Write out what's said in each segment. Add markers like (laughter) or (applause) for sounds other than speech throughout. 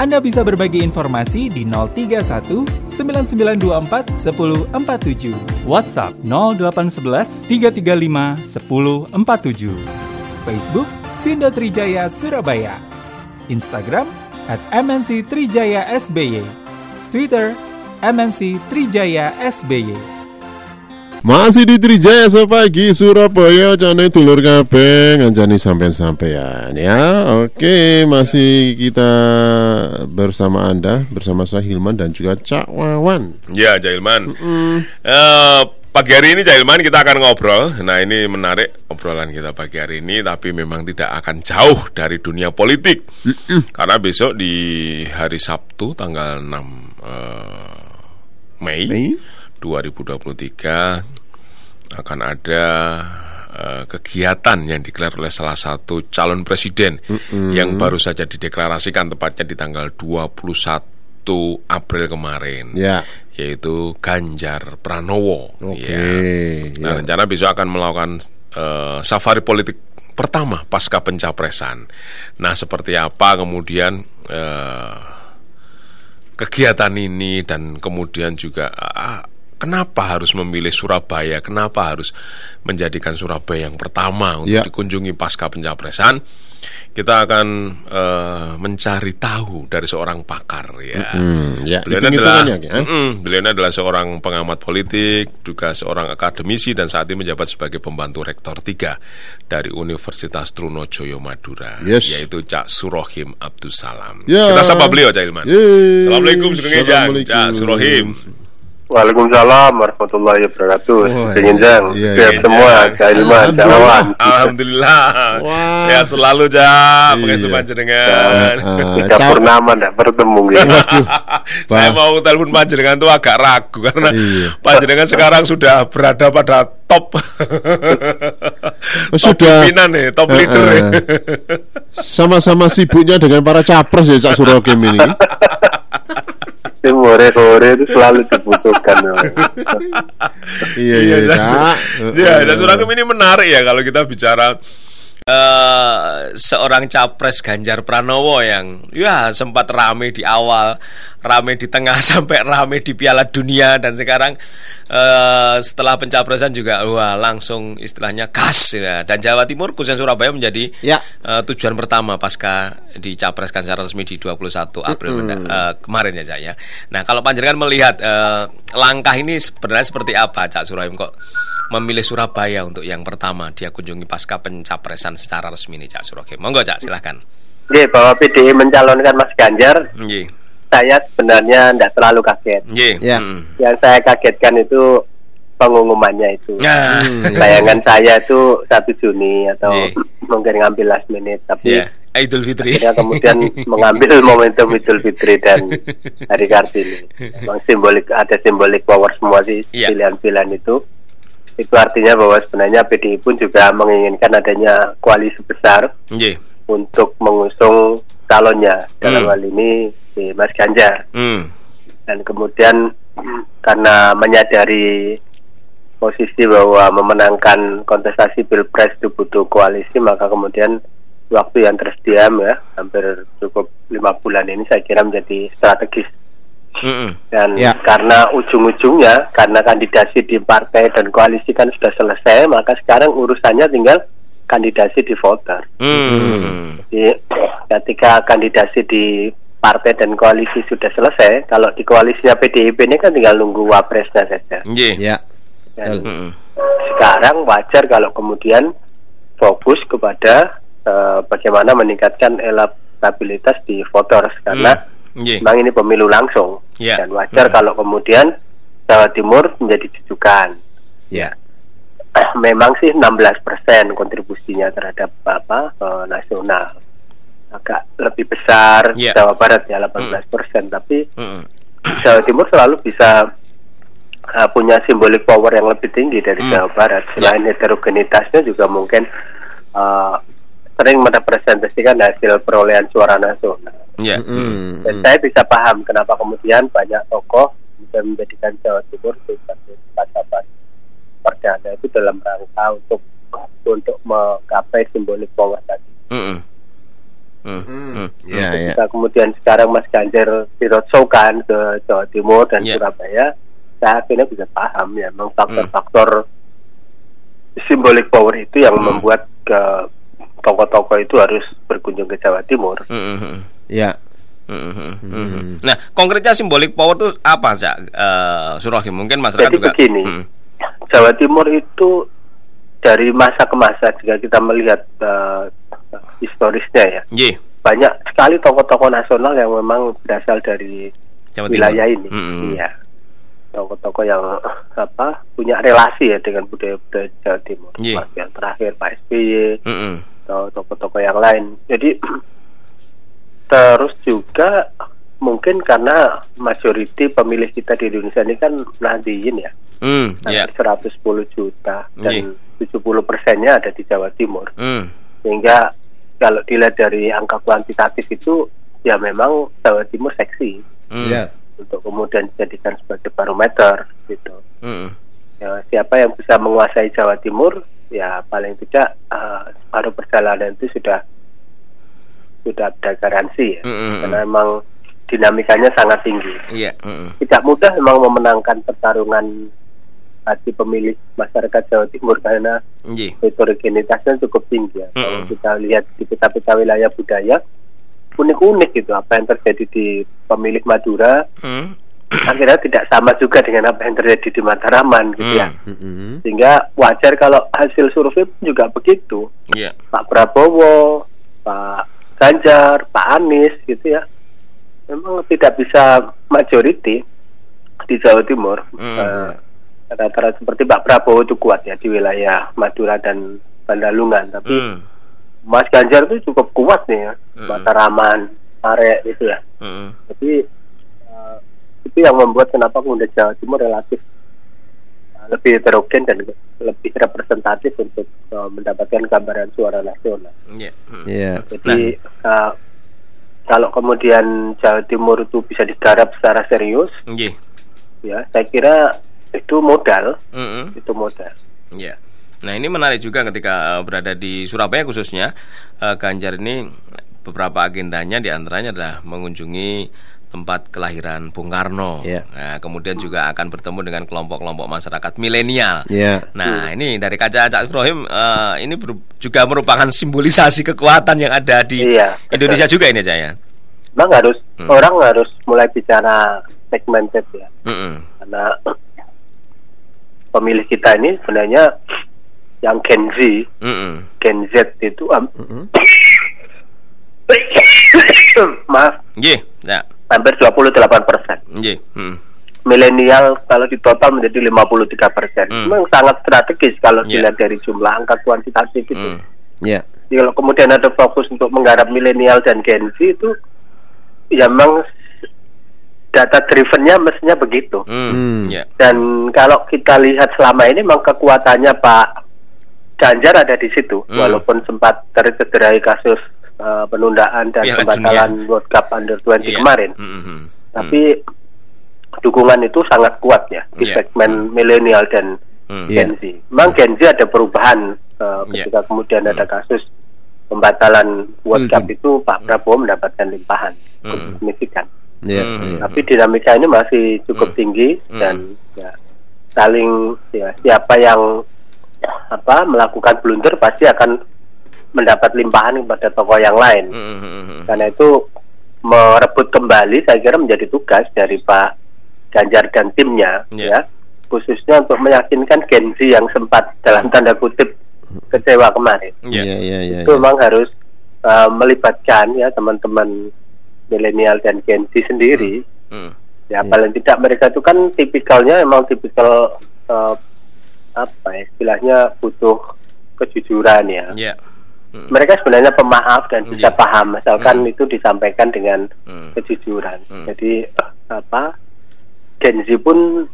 Anda bisa berbagi informasi di 031 9924 1047. WhatsApp 0811 335 1047. Facebook Sindo Trijaya Surabaya. Instagram at MNC Trijaya SBY. Twitter MNC Trijaya SBY. Masih di Trijaya sepagi Surabaya Jane dulur kabeh ngancani sampean-sampean ya. Oke, masih kita bersama Anda bersama saya Hilman dan juga Cak Wawan. Ya, Cak Hilman. Eh, pagi hari ini Cak Hilman kita akan ngobrol. Nah, ini menarik obrolan kita pagi hari ini tapi memang tidak akan jauh dari dunia politik. Karena besok di hari Sabtu tanggal 6 eh, Mei, Mei? 2023 akan ada eh, kegiatan yang digelar oleh salah satu calon presiden yang baru saja dideklarasikan tepatnya di tanggal 21 April kemarin Ya. yaitu Ganjar Pranowo. Oke, Ya. Nah, ya. rencana besok akan melakukan eh, safari politik pertama pasca pencapresan. Nah, seperti apa kemudian eh, kegiatan ini dan kemudian juga ah, kenapa harus memilih Surabaya? Kenapa harus menjadikan Surabaya yang pertama untuk Ya. dikunjungi pasca pencapresan? Kita akan eh, mencari tahu dari seorang pakar ya. Mm, ya, Beliau adalah ya. Mm-mm, beliau adalah seorang pengamat politik, juga seorang akademisi dan saat ini menjabat sebagai pembantu rektor 3 dari Universitas Trunojoyo Madura, Yes. yaitu Cak Surohim Abdussalam. Ya. Kita sapa beliau Cak Ilman. Yeay. Assalamualaikum Sugeng. Cak Surohim. Waalaikumsalam warahmatullahi wabarakatuh. Oh, Ingin iya. jang, Iya, siap iya. semua, Kak Ilman, Kak. Alhamdulillah. Wah. Sehat selalu pengestu Iya. panjenengan. Ah, Tiga Cak- purnama ndak bertemu gitu. (laughs) Saya mau telepon panjenengan tuh agak ragu karena Iya. panjenengan sekarang sudah berada pada top (laughs) top sudah. pimpinan nih, top Eh, leader nih. Sama-sama sibuknya dengan para capres ya Cak Surokim ini. (laughs) Timore sore itu selalu dibutuhkan. (laughs) iya iya Cak. Cak. Ya, Eh, Cak Surakem ini menarik ya kalau kita bicara eh seorang capres Ganjar Pranowo yang ya sempat rame di awal, rame di tengah (laughs) sampai rame di Piala Dunia dan sekarang eh setelah pencapresan juga wah langsung istilahnya gas ya. Dan Jawa Timur khususnya Surabaya menjadi Ya. eh, tujuan pertama pasca dicapreskan secara resmi di 21 April menda- eh, kemarin ya Cak ya. Nah, kalau panjenengan melihat eh, langkah ini sebenarnya seperti apa Cak Surahim kok memilih Surabaya untuk yang pertama dia kunjungi pasca pencapresan secara resmi nih Cak Surahim. Monggo Cak silahkan. Oke, bahwa PDI mencalonkan Mas Ganjar, Nggih. Saya sebenarnya tidak terlalu kaget. Nggih. Ya. Mm. Yang saya kagetkan itu pengumumannya itu. Nah, Bayangan saya itu satu Juni atau Iya. mungkin ngambil last minute, tapi ya, Idul Fitri. akhirnya kemudian (laughs) mengambil momentum Idul Fitri dan Hari Kartini. Memang simbolik ada simbolik power semua sih Iya. pilihan-pilihan itu. Itu artinya bahwa sebenarnya PDI pun juga menginginkan adanya koalisi besar Nggih. untuk mengusung calonnya dalam Hmm. hal ini si Mas Ganjar Hmm. dan kemudian karena menyadari posisi bahwa memenangkan kontestasi pilpres itu butuh koalisi maka kemudian waktu yang tersedia ya hampir cukup lima bulan ini saya kira menjadi strategis Mm-mm. dan Ya. karena ujung-ujungnya karena kandidasi di partai dan koalisi kan sudah selesai maka sekarang urusannya tinggal kandidasi di voter Hmm. jadi (clears throat) ketika kandidasi di partai dan koalisi sudah selesai, kalau di koalisinya PDIP ini kan tinggal nunggu wapresnya saja. Nggih. Ya. Dan sekarang wajar kalau kemudian fokus kepada eh, bagaimana meningkatkan elektabilitas di voters karena Hmm. Nggih. memang ini pemilu langsung Ya. dan wajar Hmm. kalau kemudian Jawa Timur menjadi jujukan. Ya. (clears throat) memang sih 16% kontribusinya terhadap apa eh, nasional agak lebih besar Iya. Jawa Barat ya 18% tapi Mm-mm. Jawa Timur selalu bisa uh, punya simbolik power yang lebih tinggi dari Hmm. Jawa Barat selain heterogenitasnya juga mungkin uh, sering merepresentasikan hasil perolehan suara nasional. Ya. Mm, Dan saya bisa paham kenapa kemudian banyak tokoh bisa menjadikan Jawa Timur sebagai pasapan perdana itu dalam rangka untuk untuk menggapai simbolik power tadi. Mm-mm. Mm, mm. Ya, ya. Ketika kemudian sekarang Mas Ganjar dirotsokan ke Jawa Timur dan Ya. Surabaya, saya akhirnya bisa paham ya, memang faktor-faktor simbolik power itu yang membuat ke tokoh-tokoh itu harus berkunjung ke Jawa Timur. Mm, mm, mm. Ya. Mm, mm, mm, mm. Nah, konkretnya simbolik power itu apa, Cak? Eh, Surahim, mungkin masyarakat Jadi juga. begini. Mm, Jawa Timur itu dari masa ke masa jika kita melihat eh, historisnya ya, Ye, banyak sekali tokoh-tokoh nasional yang memang berasal dari Jawa wilayah ini. Mm, mm. Iya. Tokoh-tokoh yang apa punya relasi ya dengan budaya-budaya Jawa Timur. Iya. Mas yang terakhir Pak SBY Mm, mm. atau tokoh-tokoh yang lain. Jadi terus juga mungkin karena majority pemilih kita di Indonesia ini kan Nahdiyin ya, Mm, ya. hampir 110 juta Iya. dan 70 persennya ada di Jawa Timur. Mm, Sehingga kalau dilihat dari angka kuantitatif itu ya memang Jawa Timur seksi mm, Ya. untuk kemudian dijadikan sebagai barometer gitu. mm, Ya, siapa yang bisa menguasai Jawa Timur ya paling tidak eh, separuh perjalanan itu sudah sudah ada garansi ya. mm, mm, Karena memang dinamikanya sangat tinggi. Iya. mm, mm. Tidak mudah memang memenangkan pertarungan hati pemilih masyarakat Jawa Timur karena heterogenitasnya cukup tinggi ya. Kalau Mm-mm. kita lihat di peta-peta wilayah budaya unik-unik gitu apa yang terjadi di pemilih Madura Mm, akhirnya tidak sama juga dengan apa yang terjadi di Mataraman gitu ya. mm, Mm-mm. Sehingga wajar kalau hasil survei pun juga begitu. Iya. Pak Prabowo, Pak Ganjar, Pak Anies gitu ya. Memang tidak bisa majority di Jawa Timur. Hmm. Eh, Rata-rata seperti Pak Prabowo itu kuat ya di wilayah Madura dan Bandalungan. Tapi Mm, Mas Ganjar itu cukup kuat nih ya. Hmm. Mataraman, Arek gitu ya. mm, Jadi eh, itu yang membuat kenapa kemudian Jawa Timur relatif eh, lebih heterogen dan lebih representatif untuk eh, mendapatkan gambaran suara nasional. Iya. mm. Ya. Jadi eh, kalau kemudian Jawa Timur itu bisa digarap secara serius, Ye. ya saya kira itu modal, Mm, mm. itu modal. Ya. Nah ini menarik juga ketika eh, berada di Surabaya khususnya eh, Ganjar ini beberapa agendanya di antaranya adalah mengunjungi tempat kelahiran Bung Karno. Ya. Nah, kemudian juga akan bertemu dengan kelompok-kelompok masyarakat milenial. Ya. Nah ini dari kaca Cak Ibrahim eh, ini juga merupakan simbolisasi kekuatan yang ada di Iya, betul. Indonesia juga ini Jaya. Memang harus Hmm. orang harus mulai bicara segmented ya, Mm-mm. karena pemilih kita ini sebenarnya yang Gen Z, Mm-mm. Gen Z itu am- Mm-mm. (coughs) maaf Ye, ya, hampir 28 persen. ye, mm. Milenial kalau di total menjadi 53 persen. Hmm. Memang sangat strategis kalau Iya. dilihat dari jumlah angka kuantitatif itu. Mm. Jadi kalau kemudian ada fokus untuk menggarap milenial dan Gen Z itu ya memang data drivennya mestinya begitu. Mm. Hmm. Ya, Dan kalau kita lihat selama ini memang kekuatannya Pak Ganjar ada di situ, Hmm. walaupun sempat tercederai kasus uh, penundaan dan Piala pembatalan World Cup Under 20 Iya. kemarin. Mm-mm. Tapi dukungan itu sangat kuat ya di Iya. segmen milenial dan Mm. Gen Z. Memang Gen Z ada perubahan uh, ketika kemudian ada kasus pembatalan World Cup Hmm. itu Pak Prabowo mendapatkan limpahan Hmm. signifikan. Ya. Hmm. ya. Tapi dinamika ini masih cukup Hmm. tinggi Hmm. dan ya, saling ya siapa yang apa melakukan blunder pasti akan mendapat limpahan kepada tokoh yang lain. Mm-mm. Karena itu merebut kembali saya kira menjadi tugas dari Pak Ganjar dan timnya Iya. ya khususnya untuk meyakinkan Gen Z yang sempat dalam tanda kutip kecewa kemarin Ya. Ya, ya, ya. itu memang harus uh, melibatkan ya teman-teman milenial dan Gen Z sendiri Mm. ya Iya. paling tidak mereka itu kan tipikalnya emang tipikal uh, apa ya, istilahnya butuh kejujuran ya Ya. Mm. mereka sebenarnya pemaaf dan bisa Iya. paham asalkan Hmm. itu disampaikan dengan Mm. kejujuran. Hmm. Jadi eh, apa Gen Z pun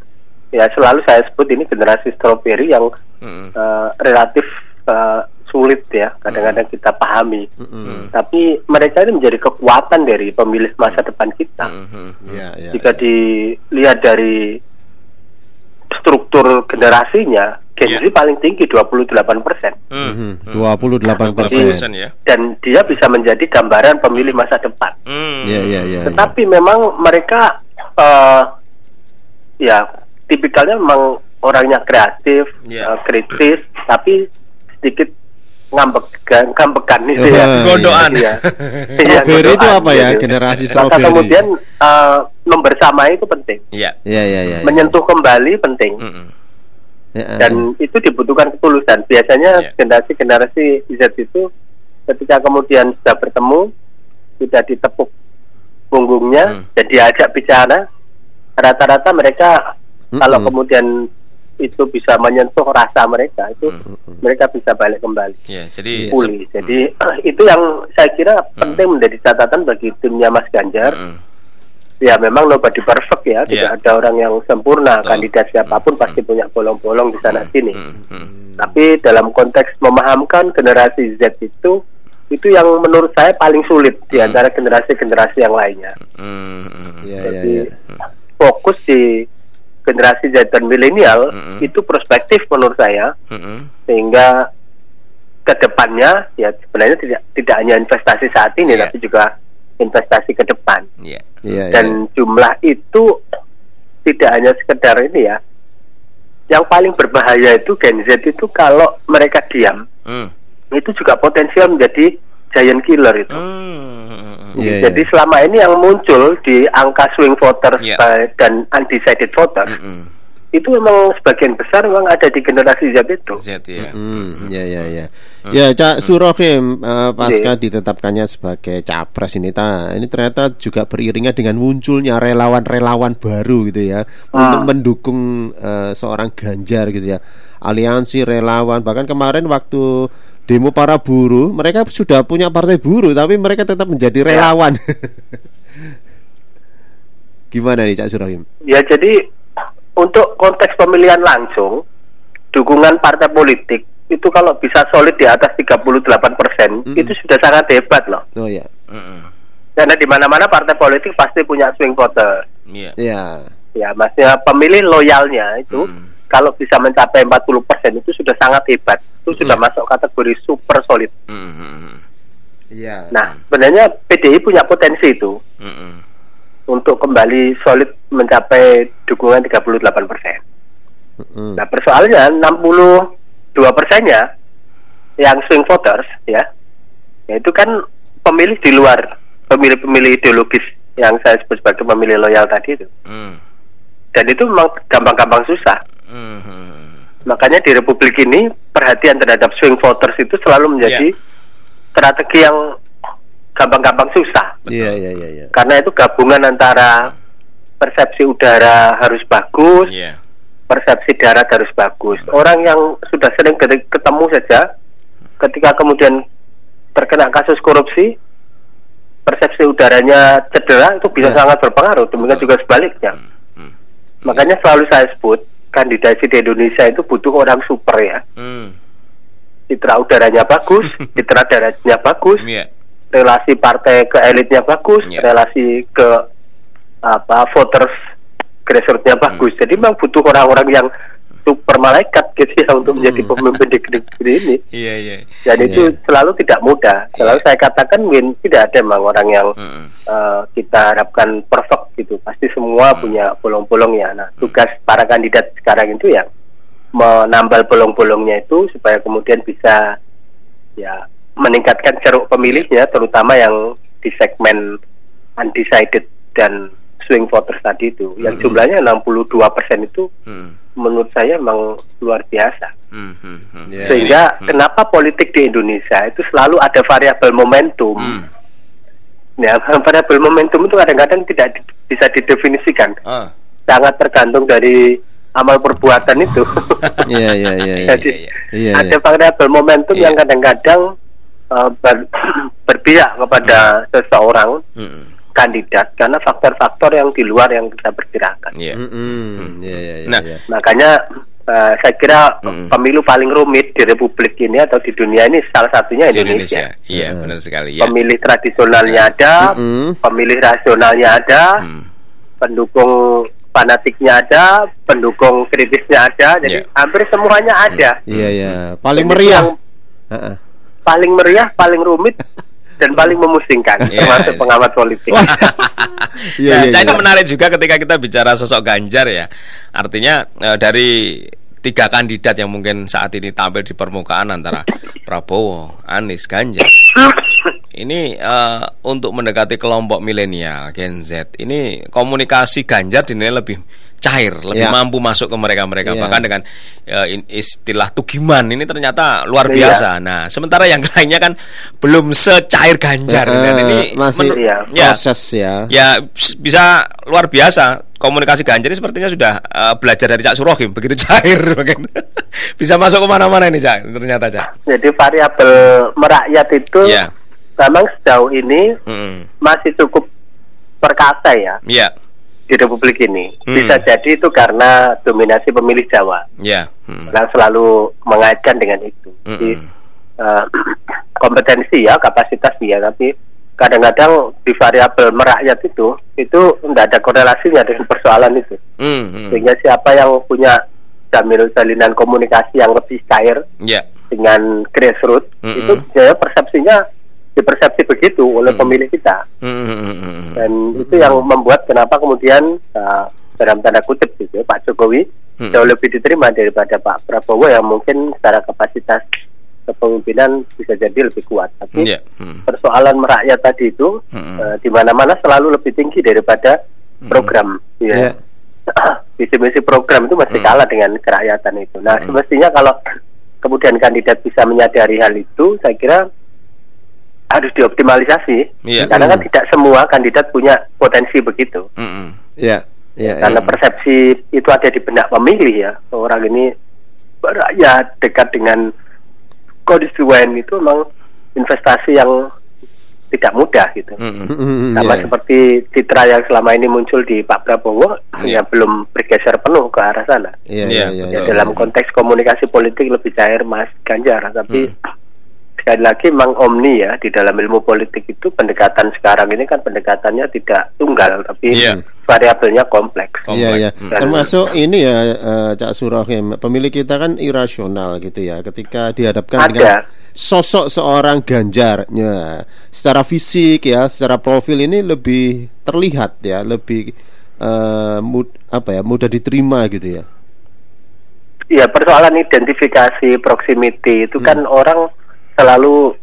ya selalu saya sebut ini generasi strawberry yang Mm. eh, relatif eh, sulit ya kadang-kadang kita pahami. Mm-mm. Tapi mereka ini menjadi kekuatan dari pemilih masa depan kita. Mhm. Ya, ya. Jika dilihat dari struktur generasinya, Gen Z Iya. paling tinggi 28 persen. Hmm. Mhm. 28 persen. ya. Dan dia bisa menjadi gambaran pemilih masa depan. Hmm. Ya, ya, ya. Tetapi memang mereka eh, ya tipikalnya memang orangnya kreatif, Iya. eh, kritis, tapi sedikit ngambek ngambekan itu Eh, ya. Gondoan. Iya. (laughs) Iya, Strawberry itu apa ya? gitu. Generasi Maka strawberry. kemudian eh, membersamai itu penting, Iya. Ya, ya, ya. ya. menyentuh kembali penting. Mhm. Ya, dan itu dibutuhkan ketulusan. Biasanya generasi-generasi Z itu ketika kemudian sudah bertemu, sudah ditepuk punggungnya Hmm. dan diajak bicara, rata-rata mereka Mm-mm. kalau kemudian itu bisa menyentuh rasa mereka, itu mereka bisa balik kembali Ya, jadi pulih. se- Jadi (clears throat) itu yang saya kira penting menjadi catatan bagi timnya Mas Ganjar. Mhm. Ya memang nobody perfect ya, tidak Iya. ada orang yang sempurna. Betul. Kandidat siapa pun pasti punya bolong-bolong di sana sini. Mhm. Mhm. Tapi dalam konteks memahamkan generasi Z itu itu yang menurut saya paling sulit di Hmm. antara generasi-generasi yang lainnya. Mhm. Ya, ya, Jadi ya. fokus di generasi Z dan milenial Hmm. itu prospektif menurut saya Mhm. sehingga ke depannya ya sebenarnya tidak tidak hanya investasi saat ini Iya. tapi juga investasi ke depan Iya. Ya, ya. dan jumlah itu tidak hanya sekedar ini ya yang paling berbahaya itu Gen Z itu kalau mereka diam Mhm. itu juga potensial menjadi giant killer itu. Mhm. Iya, Jadi iya. selama ini yang muncul di angka swing voters Iya. by- dan undecided voters Mhm. itu memang sebagian besar memang ada di generasi Z itu. Z ya. Hmm, ya ya ya. Ya, Cak Surohim eh, pasca Iya. ditetapkannya sebagai capres ini ta, ini ternyata juga beriringan dengan munculnya relawan-relawan baru gitu ya untuk mendukung eh, seorang Ganjar gitu ya. Aliansi relawan bahkan kemarin waktu demo para buruh, mereka sudah punya partai buruh tapi mereka tetap menjadi relawan. (laughs) Gimana nih Cak Surohim? Ya jadi untuk konteks pemilihan langsung dukungan partai politik itu kalau bisa solid di atas 38 persen Mm-mm. itu sudah sangat hebat loh. Oh ya. Karena di mana-mana partai politik pasti punya swing voter. Iya. Ya. Ya, maksudnya pemilih loyalnya itu Hmm. Kalau bisa mencapai 40 persen itu sudah sangat hebat. Itu sudah Hmm. masuk kategori super solid. Mhm. Iya. Nah, sebenarnya PDI punya potensi itu Mhm. untuk kembali solid mencapai dukungan 38 persen. Mm-mm. Nah, persoalannya 62 persennya yang swing voters ya, itu kan pemilih di luar pemilih-pemilih ideologis yang saya sebut sebagai pemilih loyal tadi itu. Mhm. Dan itu memang gampang-gampang susah. Makanya di Republik ini perhatian terhadap swing voters itu selalu menjadi Iya. strategi yang gampang-gampang susah. Iya iya iya iya. Karena itu gabungan antara persepsi udara harus bagus, Iya. persepsi darat harus bagus. Orang yang sudah sering ket- ketemu saja, ketika kemudian terkena kasus korupsi, persepsi udaranya cedera itu bisa Ya. sangat berpengaruh. Demikian juga sebaliknya. Hmm. Makanya selalu saya sebut kandidasi di Indonesia itu butuh orang super ya. Hmm. Citra udaranya bagus, (laughs) citra daratnya bagus, Iya. relasi partai ke elitnya bagus, Ya. relasi ke apa voters grassrootsnya bagus. Hmm. Jadi memang butuh orang-orang yang super malaikat gitu ya untuk menjadi pemimpin di negeri ini. Iya, iya. Dan itu Hmm. Iya. selalu tidak mudah. Selalu Iya. saya katakan Win tidak ada memang orang yang Mhm. eh, kita harapkan perfect gitu. Pasti semua Hmm. punya bolong-bolongnya. Nah, tugas para kandidat sekarang itu ya menambal bolong-bolongnya itu supaya kemudian bisa ya meningkatkan ceruk pemilihnya terutama yang di segmen undecided dan swing voters tadi itu yang Hmm. jumlahnya 62% itu Mhm. menurut saya memang luar biasa Mhm. Mhm. Iya. sehingga Hmm. kenapa politik di Indonesia itu selalu ada variabel momentum Hmm. ya (laughs) variabel momentum itu kadang-kadang tidak di- bisa didefinisikan Ah. sangat tergantung dari amal perbuatan itu (laughs) Iya iya iya. iya. jadi iya. Iya, ada iya. variabel momentum Iya. yang kadang-kadang uh, ber- (clears throat) berpihak kepada seseorang Mhm. kandidat karena faktor-faktor yang di luar yang kita perkirakan. Iya. Mm-mm. Iya iya iya. Nah, iya. Makanya eh, saya kira Mm. pemilu paling rumit di Republik ini atau di dunia ini salah satunya Di Indonesia. Indonesia. Iya, benar sekali ya. Pemilih tradisionalnya ada, Mm-mm. pemilih rasionalnya ada, Hmm. pendukung fanatiknya ada, pendukung kritisnya ada, jadi Iya. hampir semuanya ada. Iya ya, paling Jadi meriah. yang Heeh. paling meriah, paling rumit (laughs) dan paling memusingkan Iya, termasuk iya. pengamat politik. (laughs) Iya. Cak, ini iya. menarik juga ketika kita bicara sosok Ganjar ya. Artinya eh, dari tiga kandidat yang mungkin saat ini tampil di permukaan antara Prabowo, Anies, Ganjar. Ini eh, untuk mendekati kelompok milenial Gen Z. Ini komunikasi Ganjar dinilai lebih cair, lebih Ya. mampu masuk ke mereka-mereka. Ya. Bahkan dengan in- istilah tugiman ini ternyata luar Iya. biasa. Nah, sementara yang (laughs) lainnya kan belum secair Ganjar. Eh, Dan ini masih menur- Iya. ya, proses ya. Ya bisa luar biasa komunikasi Ganjar ini sepertinya sudah eh, belajar dari Cak Surohim begitu (laughs) cair begitu. bisa masuk ke mana-mana ini Cak ternyata Cak. Jadi variabel merakyat itu Iya. memang sejauh ini Mm. masih cukup perkasa ya Iya, di Republik ini. Hmm. Bisa jadi itu karena dominasi pemilih Jawa iya. Mm. yang selalu mengaitkan dengan itu. Jadi Mm-mm. eh, (clears throat) kompetensi ya, kapasitas dia, tapi kadang-kadang di variabel merakyat itu itu tidak ada korelasinya dengan persoalan itu. Mm, mm. Sehingga siapa yang punya jamil jalinan komunikasi yang lebih cair Iya. dengan grassroots Mm-mm. itu saya persepsinya dipersepsi begitu oleh Mm. pemilih kita Mm, mm, mm, mm. dan itu yang membuat kenapa kemudian uh, dalam tanda kutip gitu ya, Pak Jokowi Mm. jauh lebih diterima daripada Pak Prabowo yang mungkin secara kapasitas kepemimpinan bisa jadi lebih kuat tapi Iya. Mm. persoalan merakyat tadi itu Mm-mm. uh, di mana-mana selalu lebih tinggi daripada program Iya. ya (clears throat) visi-misi program itu masih Hmm. kalah dengan kerakyatan itu. Nah, Hmm. semestinya kalau kemudian kandidat bisa menyadari hal itu, saya kira harus dioptimalisasi. Iya. Karena kan Hmm. tidak semua kandidat punya potensi begitu. Mm, mm. Iya. Iya. Karena iya. persepsi itu ada di benak pemilih ya. Orang ini berakyat dekat dengan konstituen itu memang investasi yang tidak mudah gitu. Mm, mm. Mm-mm, Sama iya. seperti citra yang selama ini muncul di Pak Prabowo Iya. yang belum bergeser penuh ke arah sana. Iya, Iya, iya, iya, Ya, iya. dalam konteks komunikasi politik lebih cair Mas Ganjar, tapi Hmm. Sekali lagi memang omni ya di dalam ilmu politik itu pendekatan sekarang ini kan pendekatannya tidak tunggal tapi Iya. variabelnya kompleks. Kompleks. Iya iya. Hmm. Termasuk ini ya eh, Cak Surahim, pemilih kita kan irasional gitu ya ketika dihadapkan Ada. dengan sosok seorang Ganjar ya, secara fisik ya, secara profil ini lebih terlihat ya, lebih eh, mud- apa ya, mudah diterima gitu ya. Ya persoalan identifikasi proximity itu kan Hmm. orang selalu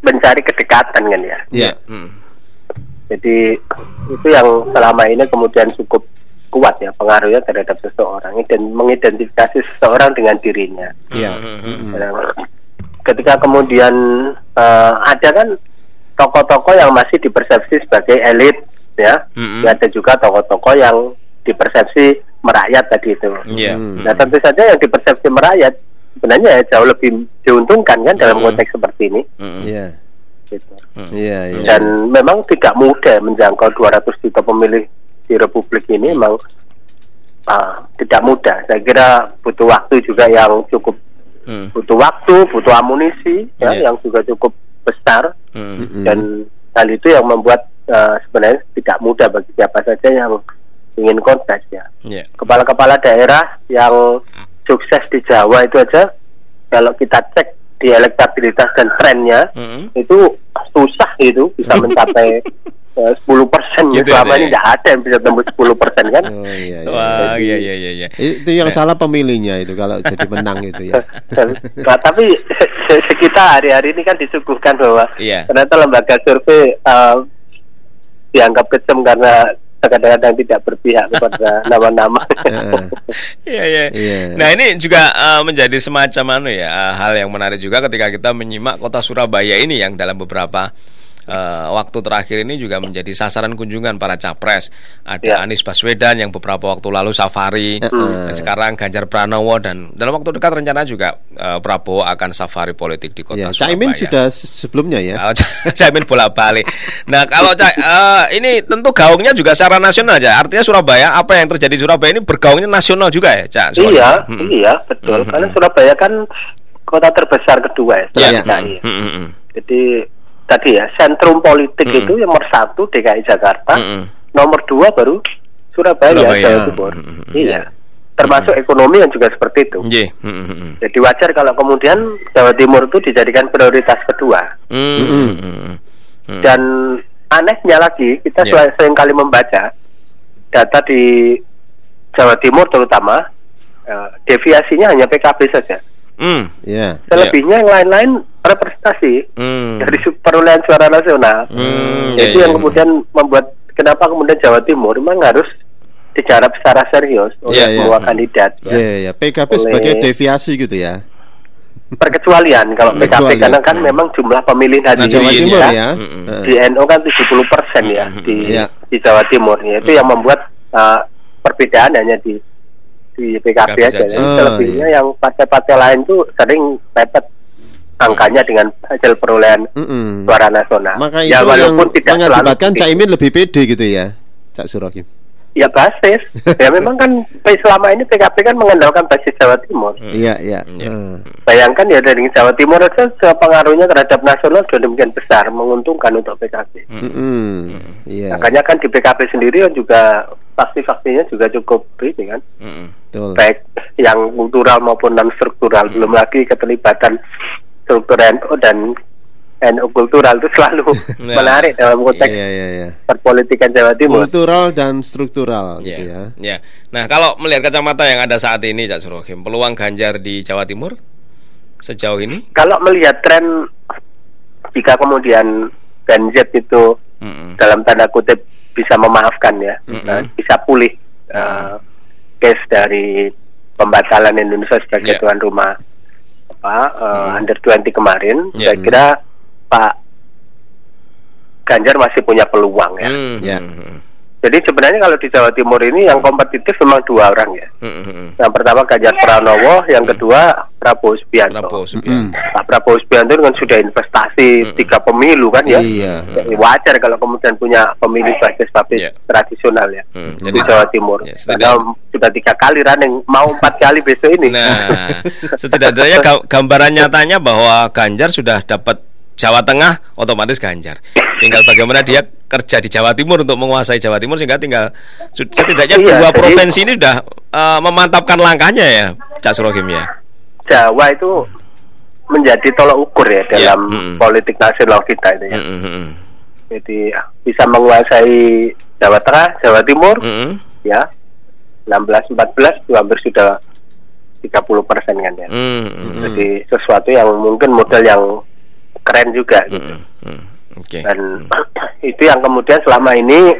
mencari kedekatan kan ya. Iya. Mm. Jadi itu yang selama ini kemudian cukup kuat ya pengaruhnya terhadap seseorang dan mengidentifikasi seseorang dengan dirinya. Iya. Mm, mm, mm. Nah, ketika kemudian eh, ada kan tokoh-tokoh yang masih dipersepsi sebagai elit ya. Ya, ada juga tokoh-tokoh yang dipersepsi merakyat tadi itu. Iya. Hmm. Nah tentu saja yang dipersepsi merakyat sebenarnya ya jauh lebih diuntungkan kan dalam Mm. konteks seperti ini. Iya. Gitu. Mm. Iya, iya. Dan memang tidak mudah menjangkau 200 juta pemilih di Republik ini memang ah, tidak mudah. Saya kira butuh waktu juga yang cukup Mm. butuh waktu, butuh amunisi ya, Iya. yang juga cukup besar Mm. Mm-mm. dan hal itu yang membuat eh, sebenarnya tidak mudah bagi siapa saja yang ingin kontes ya. Iya. Kepala-kepala daerah yang sukses di Jawa itu aja kalau kita cek di elektabilitas dan trennya Mm. itu susah itu bisa (laughs) mencapai eh, 10 persen Gitu selama ya, ini ya. tidak ada yang bisa tembus 10 persen kan Oh iya, iya. Wah, iya iya iya iya. Itu yang salah pemilihnya itu kalau jadi menang itu ya. (laughs) Nah, tapi (laughs) kita hari-hari ini kan disuguhkan bahwa Iya. ternyata lembaga survei eh, dianggap kecem karena kadang-kadang tidak berpihak kepada (laughs) nama-nama. Iya, iya. Iya. Nah, ini juga eh, menjadi semacam anu ya, eh, hal yang menarik juga ketika kita menyimak kota Surabaya ini yang dalam beberapa eh, waktu terakhir ini juga menjadi sasaran kunjungan para capres. Ada Ya. Anies Baswedan yang beberapa waktu lalu safari, dan sekarang Ganjar Pranowo dan dalam waktu dekat rencana juga eh, Prabowo akan safari politik di kota Ya, Surabaya. Caimin sudah se- sebelumnya ya. Caimin (laughs) bolak balik. Nah kalau eh, ini tentu gaungnya juga secara nasional aja. Artinya Surabaya apa yang terjadi di Surabaya ini bergaungnya nasional juga ya, Cak? Surabaya? Iya, Hmm. iya betul. Hmm. Karena Surabaya kan kota terbesar kedua ya setelah Iya. Hmm, hmm, hmm. Jadi tadi ya sentrum politik Mm-mm. itu nomor satu DKI Jakarta, Mm-mm. nomor dua baru Surabaya, Surabaya. Jawa Timur. Mm-mm. Iya. Termasuk ekonomi yang juga seperti itu. Iya. Hmm, hmm, hmm. Jadi wajar kalau kemudian Jawa Timur itu dijadikan prioritas kedua. Hmm, hmm, hmm. Hmm. Dan anehnya lagi kita sel- sering kali membaca data di Jawa Timur terutama eh, deviasinya hanya PKB saja. Hmm. Ya. Selebihnya yang lain-lain representasi Hmm. dari perolehan suara nasional. Hmm, Itu ya, yang ya. kemudian membuat kenapa kemudian Jawa Timur memang harus digarap secara serius oleh Ya, ya. semua kandidat. Ya, ya, ya. PKB Oleh- sebagai deviasi gitu ya. Perkecualian kalau PKB Perkecualian. karena kan memang jumlah pemilih Nah, dari Jawa Iya, Timur iya. ya. Heeh. di NU kan 70 persen ya di Iya. di Jawa Timur ya. itu yang membuat uh, perbedaan hanya di di PKB PKB aja saja. ya. Oh, selebihnya yang partai-partai lain tuh sering mepet angkanya dengan hasil perolehan Mm-mm. suara nasional. Maka itu ya yang walaupun tidak selalu mengakibatkan begitu. Caimin lebih pede gitu ya, Cak Surakim. ya basis. ya (laughs) memang kan selama ini PKB kan mengandalkan basis Jawa Timur. Iya, iya. Iya. Heeh. Bayangkan ya dari Jawa Timur aja pengaruhnya terhadap nasional sudah demikian besar menguntungkan untuk PKB. Mm-mm. Iya. Makanya kan di PKB sendiri kan juga faksi-faksinya juga cukup ini kan, Hmm. Betul. baik yang kultural maupun non struktural. Belum lagi keterlibatan struktur NU dan NU kultural itu selalu Ya. (laughs) (laughs) menarik dalam konteks Iya, iya, iya. perpolitikan Jawa Timur. Kultural dan struktural Ya. gitu ya. ya. Nah, kalau melihat kacamata yang ada saat ini, Cak Surohim, peluang Ganjar di Jawa Timur sejauh ini? Kalau melihat tren jika kemudian Ganjar itu Hmm. dalam tanda kutip bisa memaafkan ya, Mm-mm. eh, bisa pulih eh, case dari pembatalan Indonesia sebagai Ya. tuan rumah apa Mm. under 20 kemarin, Ya. saya kira Pak Ganjar masih punya peluang ya. Hmm. Ya. Hmm. Jadi sebenarnya kalau di Jawa Timur ini yang kompetitif memang dua orang ya. Hmm. Hmm. Yang pertama Ganjar Pranowo, yang kedua Prabowo Subianto. Prabowo Subianto. Pak Prabowo Subianto kan sudah investasi Mm-mm. tiga pemilu kan ya. Iya. Jadi wajar kalau kemudian punya pemilih basis basis Iya. tradisional ya Hmm, di jadi- Jawa Timur. ya, Karena sudah tiga kali running, mau empat kali besok ini. Nah, setidaknya ga- gambaran nyatanya bahwa Ganjar sudah dapat Jawa Tengah, otomatis Ganjar. Tinggal bagaimana dia kerja di Jawa Timur untuk menguasai Jawa Timur sehingga tinggal setidaknya Iya, dua jadi- provinsi ini sudah eh, memantapkan langkahnya ya, Cak Surohim ya. Jawa itu menjadi tolak ukur ya Iya, dalam mm-mm. politik nasional kita itu ya. Mm, mm, mm, Jadi bisa menguasai Jawa Tengah, Jawa Timur, mm, mm, ya 16 14 itu hampir sudah 30 persen kan ya. mm, mm, Jadi sesuatu yang mungkin model yang keren juga gitu. mm, mm. Oke. Dan (clears throat) itu yang kemudian selama ini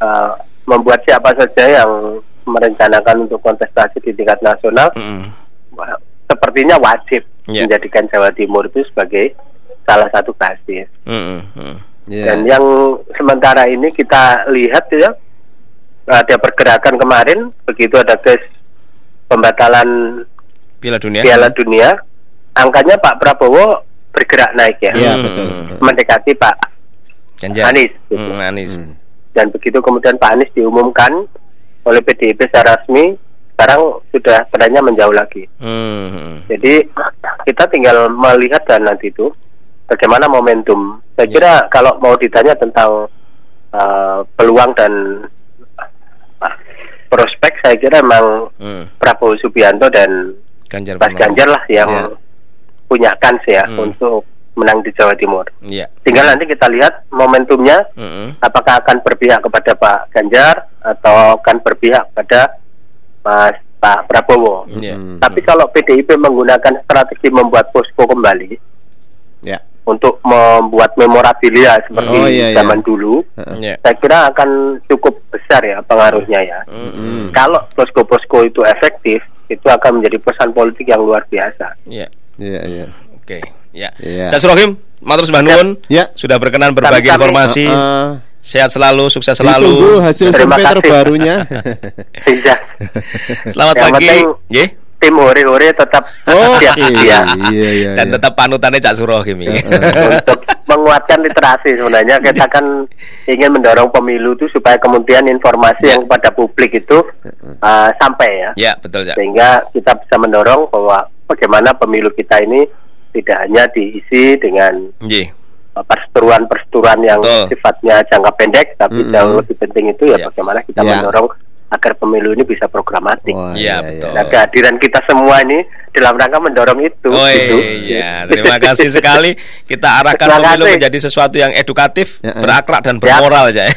uh, membuat siapa saja yang merencanakan untuk kontestasi di tingkat nasional Mm, mm. wah, sepertinya wajib Ya. menjadikan Jawa Timur itu sebagai salah satu basis. Mm, mm, mm. Iya. Dan yang sementara ini kita lihat ya ada pergerakan kemarin begitu ada case pembatalan Piala Dunia. Piala Dunia, angkanya Pak Prabowo bergerak naik ya, Iya, Hmm. betul. mendekati Pak Ganjar. Anies, gitu. Mm, Anies. Hmm. dan begitu kemudian Pak Anies diumumkan oleh PDIP secara resmi, sekarang sudah trennya menjauh lagi. Mm, mm. Jadi kita tinggal melihat dan nanti itu bagaimana momentum. Saya Ya. kira kalau mau ditanya tentang uh, peluang dan uh, prospek, saya kira memang Mm. Prabowo Subianto dan Ganjar. Mas. Ganjar lah yang Ya. Punya kans ya Hmm. untuk menang di Jawa Timur. Iya. Tinggal nanti kita lihat momentumnya Mm, apakah akan berpihak kepada Pak Ganjar atau akan berpihak pada Mas Pak Prabowo. Iya. Hmm. Tapi kalau PDIP menggunakan strategi membuat posko kembali Ya. untuk membuat memorabilia seperti Oh, iya, iya. zaman dulu, Iya. saya kira akan cukup besar ya pengaruhnya ya. Mm. Hmm. Kalau posko-posko itu efektif, itu akan menjadi pesan politik yang luar biasa. Iya. Iya, iya. Oke, ya. Iya. Cak Surohim, matur sembah nuwun. Ya. Sudah berkenan berbagi Sami-sami. informasi. Uh, uh, Sehat selalu, sukses ditunggu selalu. hasil Terima survei kasih. terbarunya. (laughs) Iya. Selamat Yang pagi. penting Nggih. tim hore-hore tetap Oke, siap iya, ya iya, iya. Dan tetap panutannya Cak Suroh Kim ini. untuk menguatkan literasi sebenarnya kita kan ingin mendorong pemilu itu supaya kemudian informasi yang kepada publik itu uh, sampai ya Ya, betul, Cak. sehingga kita bisa mendorong bahwa bagaimana pemilu kita ini tidak hanya diisi dengan Nggih. uh, perseteruan-perseteruan yang Betul. sifatnya jangka pendek tapi Mm-mm. jauh lebih penting itu ya Ya. bagaimana kita Ya. mendorong agar pemilu ini bisa programatik. Wah, Iya, betul. Nah, kehadiran kita semua ini dalam rangka mendorong itu. Oh gitu. iya, terima kasih sekali. Kita (laughs) arahkan Terima pemilu kasih. menjadi sesuatu yang edukatif, Ya, eh. berakhlak dan bermoral (laughs) ya.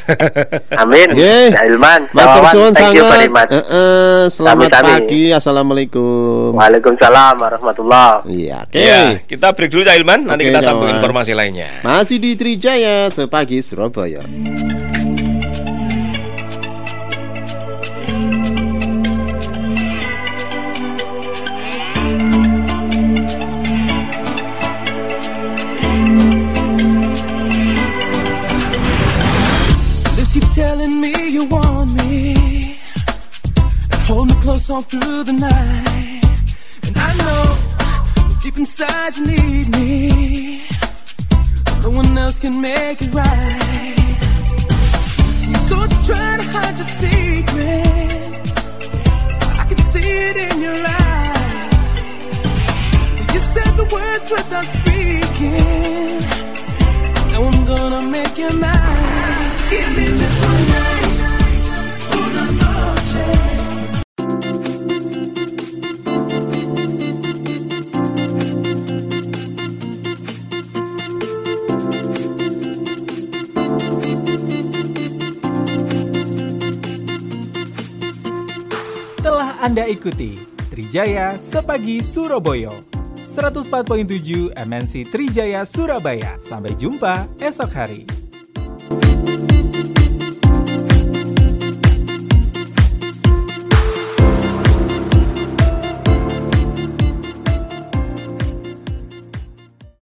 Amin. Ya Ilman, Matur suwun you very sangat. much. Eh, eh, selamat pagi. Assalamualaikum. Waalaikumsalam warahmatullahi Iya, oke. Ya, kita break dulu ya Ilman, nanti Oke, kita sambung informasi lainnya. Masih di Trijaya sepagi Surabaya. Me on through the night. And I know deep inside you need me. No one else can make it right. Don't you try to hide your secrets. I can see it in your eyes. You said the words without speaking. Now I'm gonna make you mine. Ikuti Trijaya Sepagi Surabaya 104.7 MNC Trijaya Surabaya. Sampai jumpa esok hari.